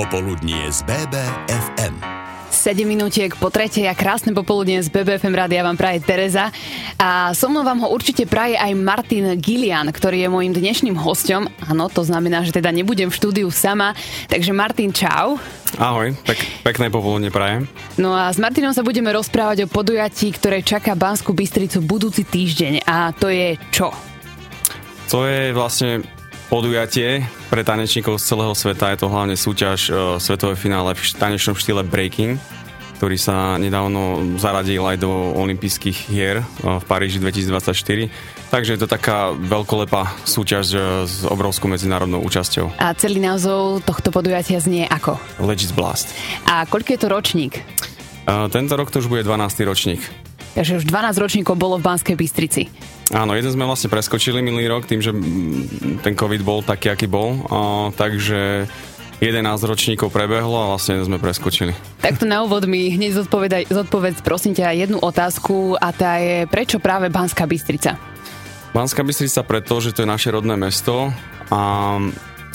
Popoludnie z BBFM. 7 minútiek po tretej a krásne popoludne z BBFM rádia vám praje Tereza. A so mnou vám ho určite praje aj Martin Gillian, ktorý je môjim dnešným hostom. Áno, to znamená, že teda nebudem v štúdiu sama. Takže Martin, čau. Ahoj, tak pekné popoludne prajem. No a s Martinom sa budeme rozprávať o podujatí, ktoré čaká Banskú Bystricu budúci týždeň. A to je čo? To je vlastne podujatie pre tanečníkov z celého sveta. Je to hlavne súťaž uh, svetové finále v tanečnom štýle breaking, ktorý sa nedávno zaradil aj do olympijských hier uh, v Paríži 2024. Takže je to taká veľkolepá súťaž uh, s obrovskou medzinárodnou účasťou. A celý názov tohto podujatia znie ako? Legis Blast. A koľko je to ročník? Uh, tento rok to už bude 12. ročník. Takže už 12 ročníkov bolo v Banskej Bystrici. Áno, jeden sme vlastne preskočili minulý rok tým, že ten COVID bol taký, aký bol. A, takže 11 ročníkov prebehlo a vlastne sme preskočili. Takto na úvod mi hneď zodpovedaj, zodpovedz prosím ťa jednu otázku a tá je, prečo práve Banská Bystrica? Banská Bystrica preto, že to je naše rodné mesto a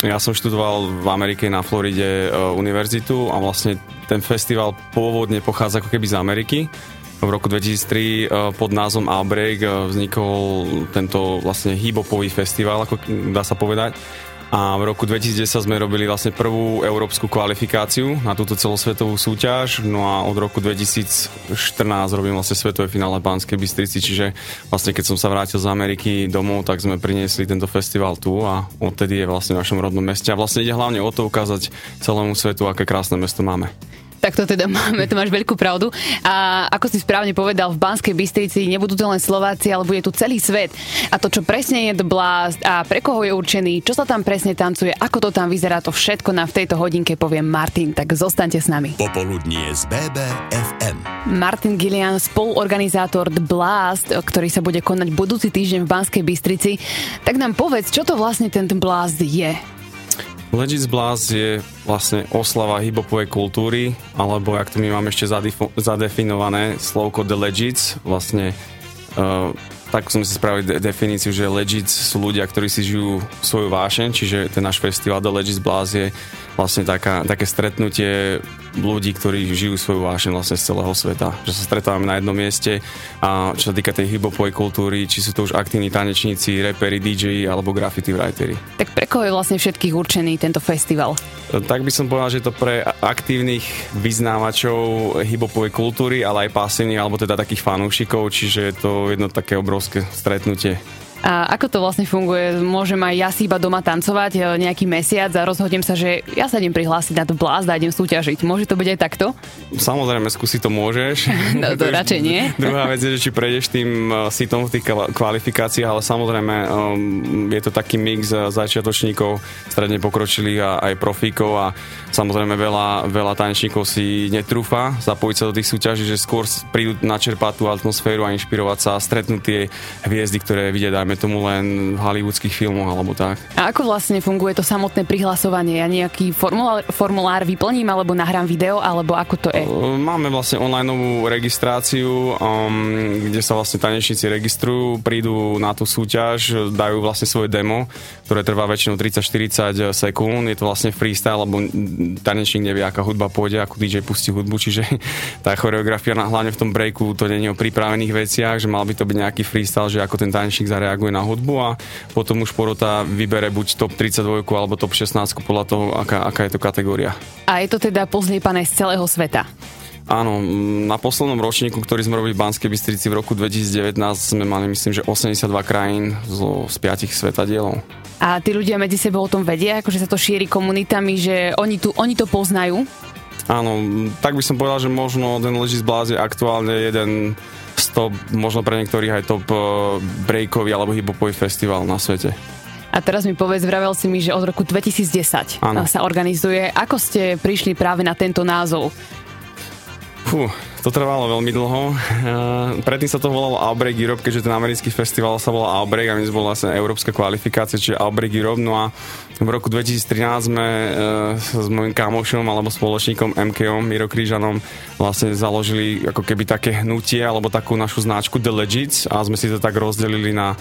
ja som študoval v Amerike na Floride e, univerzitu a vlastne ten festival pôvodne pochádza ako keby z Ameriky v roku 2003 eh, pod názvom Outbreak eh, vznikol tento vlastne hýbopový festival, ako dá sa povedať. A v roku 2010 sme robili vlastne prvú európsku kvalifikáciu na túto celosvetovú súťaž. No a od roku 2014 robím vlastne svetové finále Banskej Bystrici, čiže vlastne keď som sa vrátil z Ameriky domov, tak sme priniesli tento festival tu a odtedy je vlastne v našom rodnom meste. A vlastne ide hlavne o to ukázať celému svetu, aké krásne mesto máme tak to teda máme, to máš veľkú pravdu. A ako si správne povedal, v Banskej Bystrici nebudú to len Slováci, ale bude tu celý svet. A to, čo presne je The Blast a pre koho je určený, čo sa tam presne tancuje, ako to tam vyzerá, to všetko nám v tejto hodinke povie Martin, tak zostaňte s nami. Popoludnie z BBFM. Martin Gillian, spoluorganizátor The Blast, ktorý sa bude konať budúci týždeň v Banskej Bystrici. Tak nám povedz, čo to vlastne ten Blast je? Legits Blast je vlastne oslava hibopovej kultúry, alebo ak to my máme ešte zadefinované slovko The Legits, vlastne uh, tak sme si spravili de- definíciu, že Legits sú ľudia, ktorí si žijú svoju vášeň, čiže ten náš festival The Legits Blast je vlastne taká, také stretnutie ľudí, ktorí žijú svoju vášeň vlastne z celého sveta. Že sa stretávame na jednom mieste a čo sa týka tej hibopovej kultúry, či sú to už aktívni tanečníci, reperi, DJ alebo graffiti writeri. Tak pre koho je vlastne všetkých určený tento festival? Tak by som povedal, že je to pre aktívnych vyznávačov hibopovej kultúry, ale aj pasívnych, alebo teda takých fanúšikov, čiže je to jedno také obrovské stretnutie. A ako to vlastne funguje? Môžem aj ja si iba doma tancovať e, nejaký mesiac a rozhodnem sa, že ja sa idem prihlásiť na to blázd a idem súťažiť. Môže to byť aj takto? Samozrejme, skúsiť to môžeš. No to radšej nie. Druhá vec je, že či prejdeš tým e, sitom v tých kvalifikáciách, ale samozrejme um, je to taký mix e, začiatočníkov, stredne pokročilých a aj profíkov a samozrejme veľa, veľa tanečníkov si netrúfa zapojiť sa do tých súťaží, že skôr prídu načerpať tú atmosféru a inšpirovať sa a stretnúť tie hviezdy, ktoré vidia, dajme dajme tomu len v hollywoodských filmoch alebo tak. A ako vlastne funguje to samotné prihlasovanie? Ja nejaký formulár, formulár vyplním alebo nahrám video, alebo ako to je? Máme vlastne online registráciu, um, kde sa vlastne tanečníci registrujú, prídu na tú súťaž, dajú vlastne svoje demo, ktoré trvá väčšinou 30-40 sekúnd. Je to vlastne freestyle, lebo tanečník nevie, aká hudba pôjde, ako DJ pustí hudbu, čiže tá choreografia hlavne v tom breaku to nie je o pripravených veciach, že mal by to byť nejaký freestyle, že ako ten tanečník zareaguje reaguje na hudbu a potom už porota vybere buď top 32 alebo top 16 podľa toho, aká, aká je to kategória. A je to teda pozliepané z celého sveta? Áno, na poslednom ročníku, ktorý sme robili v Banskej Bystrici v roku 2019, sme mali myslím, že 82 krajín zo, z 5 svetadielov. A tí ľudia medzi sebou o tom vedia, akože sa to šíri komunitami, že oni, tu, oni to poznajú? Áno, tak by som povedal, že možno ten Legis Blast je aktuálne jeden top, možno pre niektorých aj top eh, breakový alebo hiphopový festival na svete. A teraz mi povedz, vravel si mi, že od roku 2010 ano. sa organizuje. Ako ste prišli práve na tento názov? Fú, To trvalo veľmi dlho. Predtým sa to volalo Outbreak Europe, keďže ten americký festival sa volal Outbreak a my sme boli vlastne európska kvalifikácia, čiže Outbreak Europe. No a v roku 2013 sme e, s mojim kamošom alebo spoločníkom MKom, Miro Krížanom, vlastne založili ako keby také hnutie alebo takú našu značku The Legits a sme si to tak rozdelili na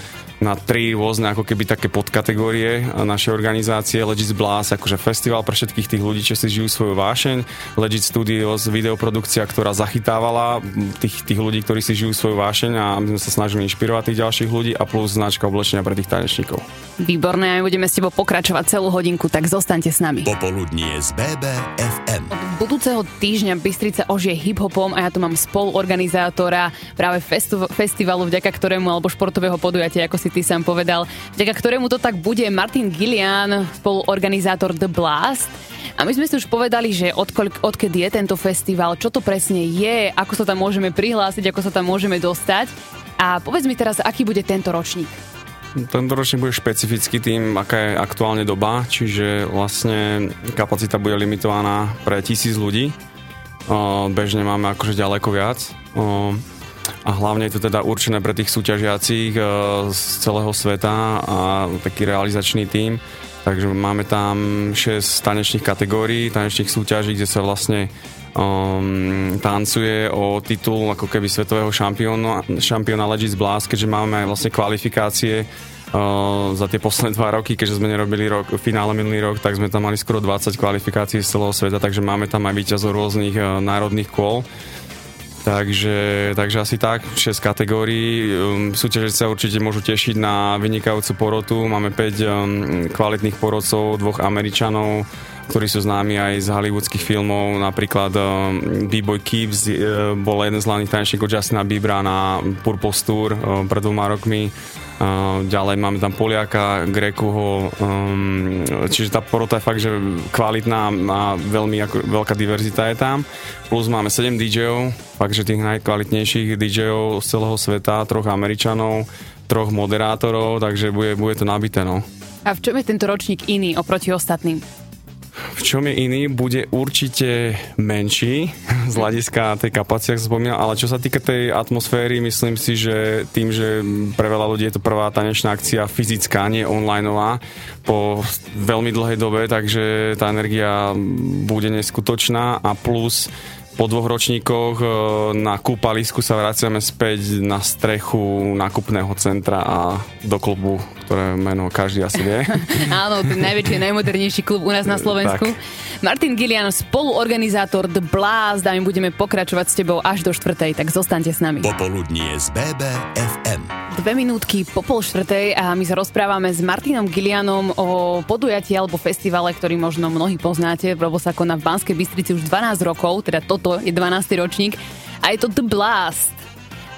na tri rôzne ako keby také podkategórie našej organizácie. Legit Blast, akože festival pre všetkých tých ľudí, čo si žijú svoju vášeň. Legit Studios, videoprodukcia, ktorá zachytávala tých, tých ľudí, ktorí si žijú svoju vášeň a my sme sa snažili inšpirovať tých ďalších ľudí a plus značka oblečenia pre tých tanečníkov. Výborné, a my budeme s tebou pokračovať celú hodinku, tak zostaňte s nami. Popoludnie z BBFM. Od budúceho týždňa Bystrica ožije hip-hopom a ja tu mám spoluorganizátora práve festu- festivalu, vďaka ktorému, alebo športového podujatia, ako si ty sám povedal, vďaka ktorému to tak bude Martin Gillian, spoluorganizátor The Blast. A my sme si už povedali, že odkoľ, odkedy je tento festival, čo to presne je, ako sa tam môžeme prihlásiť, ako sa tam môžeme dostať. A povedz mi teraz, aký bude tento ročník. Tento ročník bude špecifický tým, aká je aktuálne doba, čiže vlastne kapacita bude limitovaná pre tisíc ľudí. Bežne máme akože ďaleko viac a hlavne je to teda určené pre tých súťažiacich eh, z celého sveta a taký realizačný tím. Takže máme tam 6 tanečných kategórií, tanečných súťaží, kde sa vlastne um, tancuje o titul ako keby svetového šampióna, šampióna Legis Blast, keďže máme vlastne kvalifikácie uh, za tie posledné dva roky, keďže sme nerobili rok, finále minulý rok, tak sme tam mali skoro 20 kvalifikácií z celého sveta, takže máme tam aj víťazov rôznych uh, národných kôl. Takže, takže asi tak, 6 kategórií. Um, súťaže sa určite môžu tešiť na vynikajúcu porotu. Máme 5 um, kvalitných porodcov, dvoch Američanov, ktorí sú známi aj z hollywoodských filmov. Napríklad um, B-Boy Keeps uh, bol jeden z hlavných tanečníkov Justina Biebra na Purple Tour um, pred dvoma rokmi. Uh, ďalej máme tam Poliaka, Grekuho, um, čiže tá porota je fakt, že kvalitná a veľmi ako, veľká diverzita je tam. Plus máme 7 DJov, fakt, tých najkvalitnejších DJov z celého sveta, troch Američanov, troch moderátorov, takže bude, bude to nabité. No. A v čom je tento ročník iný oproti ostatným? V čom je iný, bude určite menší z hľadiska tej kapacity, ako spomínal, ale čo sa týka tej atmosféry, myslím si, že tým, že pre veľa ľudí je to prvá tanečná akcia fyzická, nie onlineová, po veľmi dlhej dobe, takže tá energia bude neskutočná a plus po dvoch ročníkoch e, na kúpalisku sa vraciame späť na strechu nákupného centra a do klubu, ktoré meno každý asi vie. Áno, ten najväčší, najmodernejší klub u nás na Slovensku. Tak. Martin Gillian, spoluorganizátor The Blast a my budeme pokračovať s tebou až do štvrtej, tak zostaňte s nami. Popoludnie z BBFM. Dve minútky po pol štvrtej a my sa rozprávame s Martinom Gilianom o podujatí alebo festivale, ktorý možno mnohí poznáte, lebo sa koná v Banskej Bystrici už 12 rokov, teda toto je 12. ročník a je to The Blast.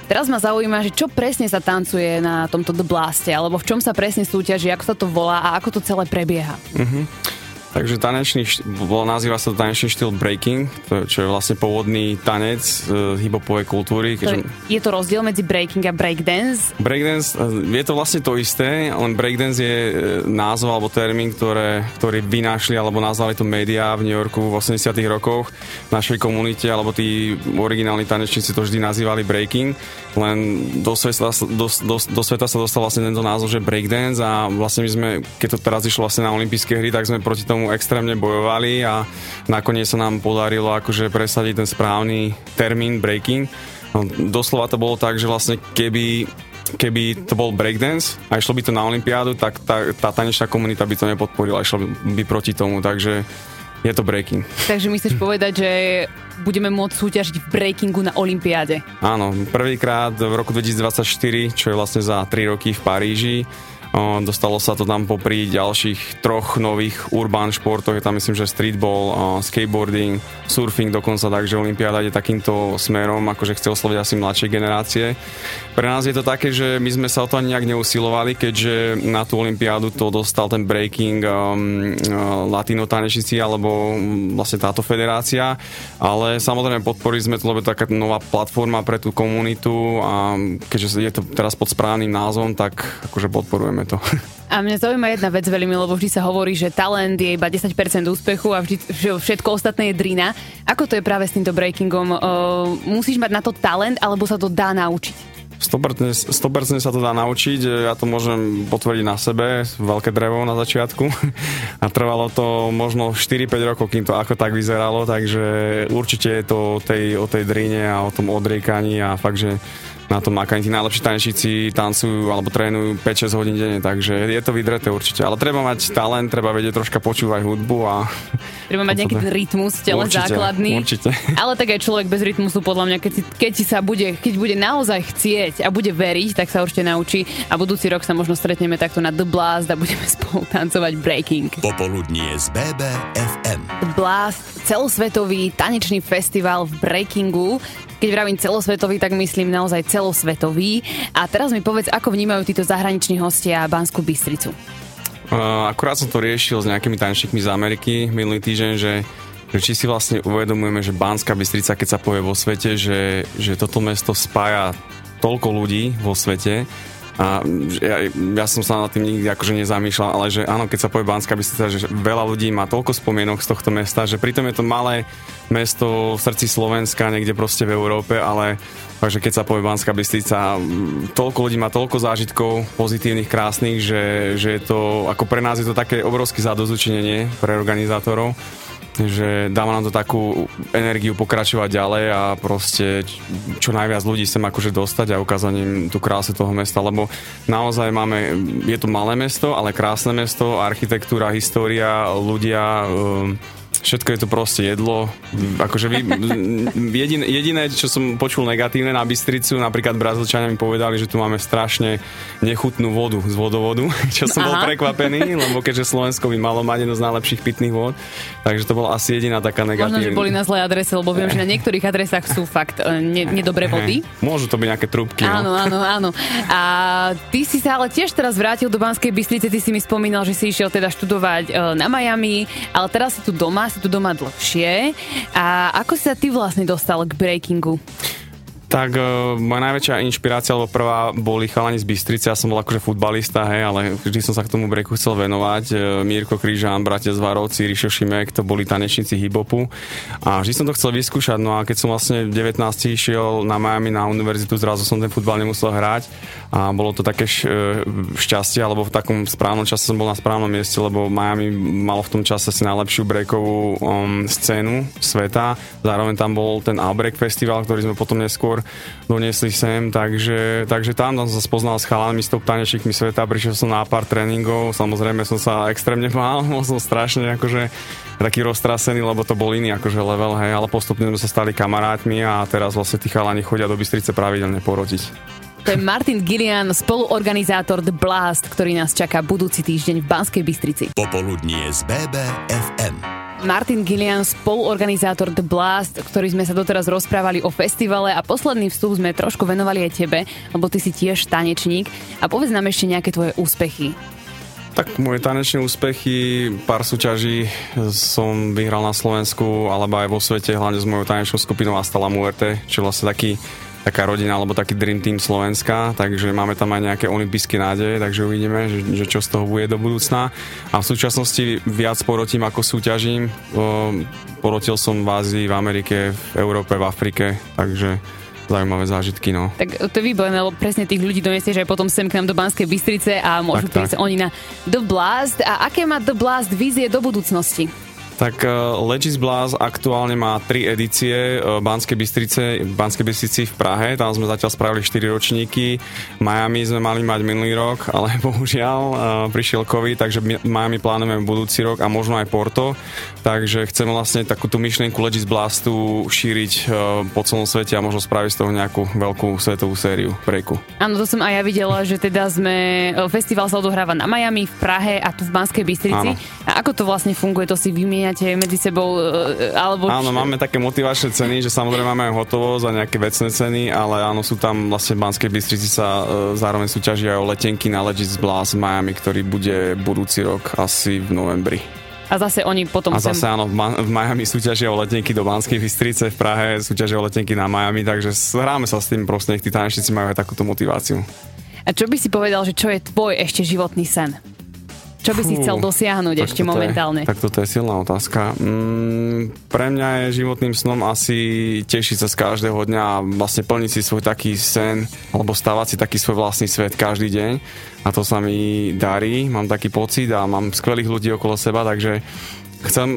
Teraz ma zaujíma, že čo presne sa tancuje na tomto The Blaste, alebo v čom sa presne súťaží, ako sa to volá a ako to celé prebieha. Mm-hmm. Takže tanečný, bol, nazýva sa to tanečný štýl breaking, to, čo je vlastne pôvodný tanec uh, hiphopovej kultúry. Keďže... Je to rozdiel medzi breaking a breakdance? Breakdance, uh, je to vlastne to isté, len breakdance je uh, názov alebo termín, ktoré, ktorý vynášli alebo nazvali to médiá v New Yorku v 80 rokoch v našej komunite, alebo tí originálni tanečníci to vždy nazývali breaking, len do sveta, do, do, do sveta sa dostal vlastne tento názov, že breakdance a vlastne my sme, keď to teraz išlo vlastne na olympijské hry, tak sme proti tomu extrémne bojovali a nakoniec sa nám podarilo akože presadiť ten správny termín breaking. No, doslova to bolo tak, že vlastne keby keby to bol breakdance a išlo by to na Olympiádu, tak tá, tá tanečná komunita by to nepodporila, išlo by proti tomu, takže je to breaking. Takže myslíš povedať, že budeme môcť súťažiť v breakingu na Olympiáde? Áno, prvýkrát v roku 2024, čo je vlastne za 3 roky v Paríži Dostalo sa to tam popri ďalších troch nových urbán športoch. Je tam myslím, že streetball, skateboarding, surfing dokonca, takže Olympiáda ide takýmto smerom, akože chce osloviť asi mladšie generácie. Pre nás je to také, že my sme sa o to ani nejak neusilovali, keďže na tú Olympiádu to dostal ten breaking um, latino tanečníci alebo vlastne táto federácia, ale samozrejme podporili sme to, lebo to taká nová platforma pre tú komunitu a keďže je to teraz pod správnym názvom, tak akože podporujeme to. A mňa zaujíma jedna vec veľmi, lebo vždy sa hovorí, že talent je iba 10% úspechu a vždy, všetko ostatné je drina. Ako to je práve s týmto breakingom? Uh, musíš mať na to talent, alebo sa to dá naučiť? 100%, 100% sa to dá naučiť, ja to môžem potvrdiť na sebe, veľké drevo na začiatku a trvalo to možno 4-5 rokov, kým to ako tak vyzeralo, takže určite je to o tej, o tej drine a o tom odriekaní a fakt, že na tom makaní. Tí najlepší tanečníci tancujú alebo trénujú 5-6 hodín denne, takže je to vydreté určite. Ale treba mať talent, treba vedieť troška počúvať hudbu a... Treba mať nejaký rytmus tele určite, základný. Určite. Ale tak aj človek bez rytmusu, podľa mňa, keď, si, keď si sa bude, keď bude naozaj chcieť a bude veriť, tak sa určite naučí a budúci rok sa možno stretneme takto na The Blast a budeme spolu tancovať breaking. Popoludnie z BBFM. The Blast, celosvetový tanečný festival v breakingu, keď vravím celosvetový, tak myslím naozaj celosvetový. A teraz mi povedz, ako vnímajú títo zahraniční hostia Banskú Bystricu. Uh, akurát som to riešil s nejakými tanečníkmi z Ameriky minulý týždeň, že že či si vlastne uvedomujeme, že Banská Bystrica, keď sa povie vo svete, že, že toto mesto spája toľko ľudí vo svete a ja, ja som sa nad tým nikdy akože nezamýšľal, ale že áno, keď sa povie Banská Bystrica, že veľa ľudí má toľko spomienok z tohto mesta, že pritom je to malé mesto v srdci Slovenska, niekde proste v Európe, ale takže keď sa povie Banská Bystrica, toľko ľudí má toľko zážitkov pozitívnych, krásnych, že, že je to, ako pre nás je to také obrovské zadozučinenie pre organizátorov že dáva nám to takú energiu pokračovať ďalej a proste čo najviac ľudí sem akože dostať a ukázať im tú krásu toho mesta, lebo naozaj máme, je to malé mesto, ale krásne mesto, architektúra, história, ľudia, um, všetko je to proste jedlo. Akože vy, jediné, jediné, čo som počul negatívne na Bystricu, napríklad Brazílčania mi povedali, že tu máme strašne nechutnú vodu z vodovodu, čo som Aha. bol prekvapený, lebo keďže Slovensko by malo mať jedno z najlepších pitných vod, takže to bola asi jediná taká negatívna. Možno, že boli na zlej adrese, lebo viem, že na niektorých adresách sú fakt e, ne, nedobré vody. Môžu to byť nejaké trúbky. No. Áno, no. áno, áno. A ty si sa ale tiež teraz vrátil do Banskej Bystrice, ty si mi spomínal, že si išiel teda študovať e, na Miami, ale teraz si tu doma, si tu doma dlhšie. A ako sa ty vlastne dostal k breakingu? Tak uh, moja najväčšia inšpirácia, alebo prvá boli chalani z Bystrice, ja som bol akože futbalista, hej, ale vždy som sa k tomu breaku chcel venovať. Uh, Mirko Krížan, bratia Zvarovci, Rišo Šimek, to boli tanečníci hibopu. A vždy som to chcel vyskúšať, no a keď som vlastne v 19 išiel na Miami na univerzitu, zrazu som ten futbal nemusel hrať. A bolo to také š, uh, šťastie, alebo v takom správnom čase som bol na správnom mieste, lebo Miami malo v tom čase si najlepšiu breakovú um, scénu sveta, zároveň tam bol ten Albreak festival, ktorý sme potom neskôr doniesli sem, takže, takže tam, som sa spoznal s chalami, s top tanečníkmi sveta, prišiel som na pár tréningov, samozrejme som sa extrémne bál, bol som strašne akože taký roztrasený, lebo to bol iný akože level, hej, ale postupne sme sa stali kamarátmi a teraz vlastne tí chalani chodia do Bystrice pravidelne porodiť. To je Martin Gillian, spoluorganizátor The Blast, ktorý nás čaká budúci týždeň v Banskej Bystrici. Popoludnie z BBFM. Martin Gillian, spoluorganizátor The Blast, ktorý sme sa doteraz rozprávali o festivale a posledný vstup sme trošku venovali aj tebe, lebo ty si tiež tanečník. A povedz nám ešte nejaké tvoje úspechy. Tak moje tanečné úspechy, pár súťaží som vyhral na Slovensku, alebo aj vo svete, hlavne s mojou tanečnou skupinou Astala Muerte, čo vlastne taký taká rodina alebo taký Dream Team Slovenska, takže máme tam aj nejaké olympijské nádeje, takže uvidíme, že, že čo z toho bude do budúcna. A v súčasnosti viac porotím ako súťažím. Porotil som v Ázii, v Amerike, v Európe, v Afrike, takže zaujímavé zážitky, no. Tak to je výborné, lebo presne tých ľudí donesieš aj potom sem k nám do Banskej Bystrice a môžu prísť oni na The Blast. A aké má The Blast vízie do budúcnosti? Tak uh, Legis Blast aktuálne má tri edície uh, Banskej Bystrice, Banskej Bystrici v Prahe, tam sme zatiaľ spravili 4 ročníky. Miami sme mali mať minulý rok, ale bohužiaľ uh, prišiel COVID, takže Miami plánujeme budúci rok a možno aj Porto. Takže chceme vlastne takúto myšlienku Legis Blastu šíriť uh, po celom svete a možno spraviť z toho nejakú veľkú svetovú sériu breaku. Áno, to som aj ja videla, že teda sme, festival sa odohráva na Miami, v Prahe a tu v Banskej Bystrici. Áno. A ako to vlastne funguje? To si vymie vymieňate medzi sebou? E, alebo áno, máme také motivačné ceny, že samozrejme máme hotovosť a nejaké vecné ceny, ale áno, sú tam vlastne v Banskej Bystrici sa zároveň súťažia o letenky na Legends Blast Miami, ktorý bude budúci rok asi v novembri. A zase oni potom... A zase sem... áno, v, Miami súťažia o letenky do Banskej Bystrice, v Prahe súťažia o letenky na Miami, takže hráme sa s tým, proste nech tí tanečníci majú aj takúto motiváciu. A čo by si povedal, že čo je tvoj ešte životný sen? Čo by si chcel dosiahnuť tak ešte momentálne? Je, tak toto je silná otázka. Mm, pre mňa je životným snom asi tešiť sa z každého dňa a vlastne plniť si svoj taký sen alebo stavať si taký svoj vlastný svet každý deň a to sa mi darí, mám taký pocit a mám skvelých ľudí okolo seba, takže chcem,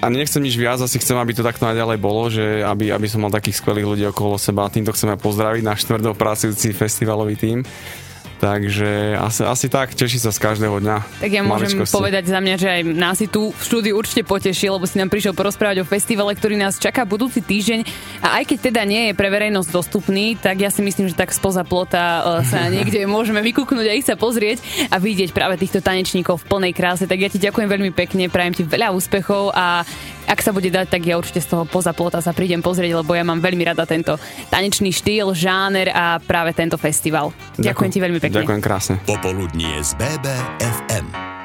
a nechcem nič viac, asi chcem, aby to takto naďalej bolo, že aby, aby som mal takých skvelých ľudí okolo seba. Týmto chcem aj pozdraviť náš tvrdo pracujúci festivalový tím. Takže asi, asi tak, teší sa z každého dňa. Tak ja môžem Maličkosti. povedať za mňa, že aj nás si tu v štúdiu určite poteší, lebo si nám prišiel porozprávať o festivale, ktorý nás čaká budúci týždeň. A aj keď teda nie je pre verejnosť dostupný, tak ja si myslím, že tak spoza plota e, sa niekde môžeme vykúknúť a ísť sa pozrieť a vidieť práve týchto tanečníkov v plnej kráse. Tak ja ti ďakujem veľmi pekne, prajem ti veľa úspechov a ak sa bude dať, tak ja určite z toho poza plota sa prídem pozrieť, lebo ja mám veľmi rada tento tanečný štýl, žáner a práve tento festival. Ďakujem, ďakujem ti veľmi pekne. Ďakujem krásne. Popoludnie z BBFM.